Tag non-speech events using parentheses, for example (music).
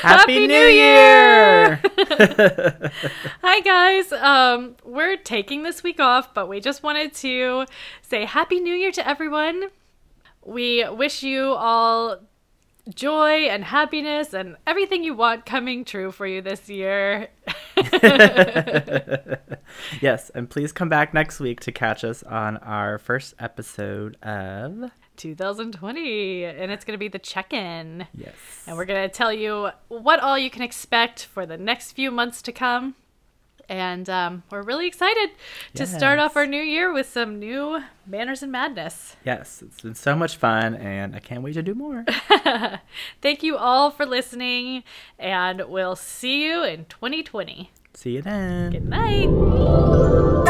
Happy, New Year! (laughs) Hi guys. Um, we're taking this week off, but we just wanted to say Happy New Year to everyone. We wish you all joy and happiness and everything you want coming true for you this year. (laughs) yes, and please come back next week to catch us on our first episode of 2020, and it's going to be the check in. Yes. And we're going to tell you what all you can expect for the next few months to come. And um, we're really excited to start off our new year with some new manners and madness. Yes, it's been so much fun, and I can't wait to do more. (laughs) Thank you all for listening, and we'll see you in 2020. See you then. Good night.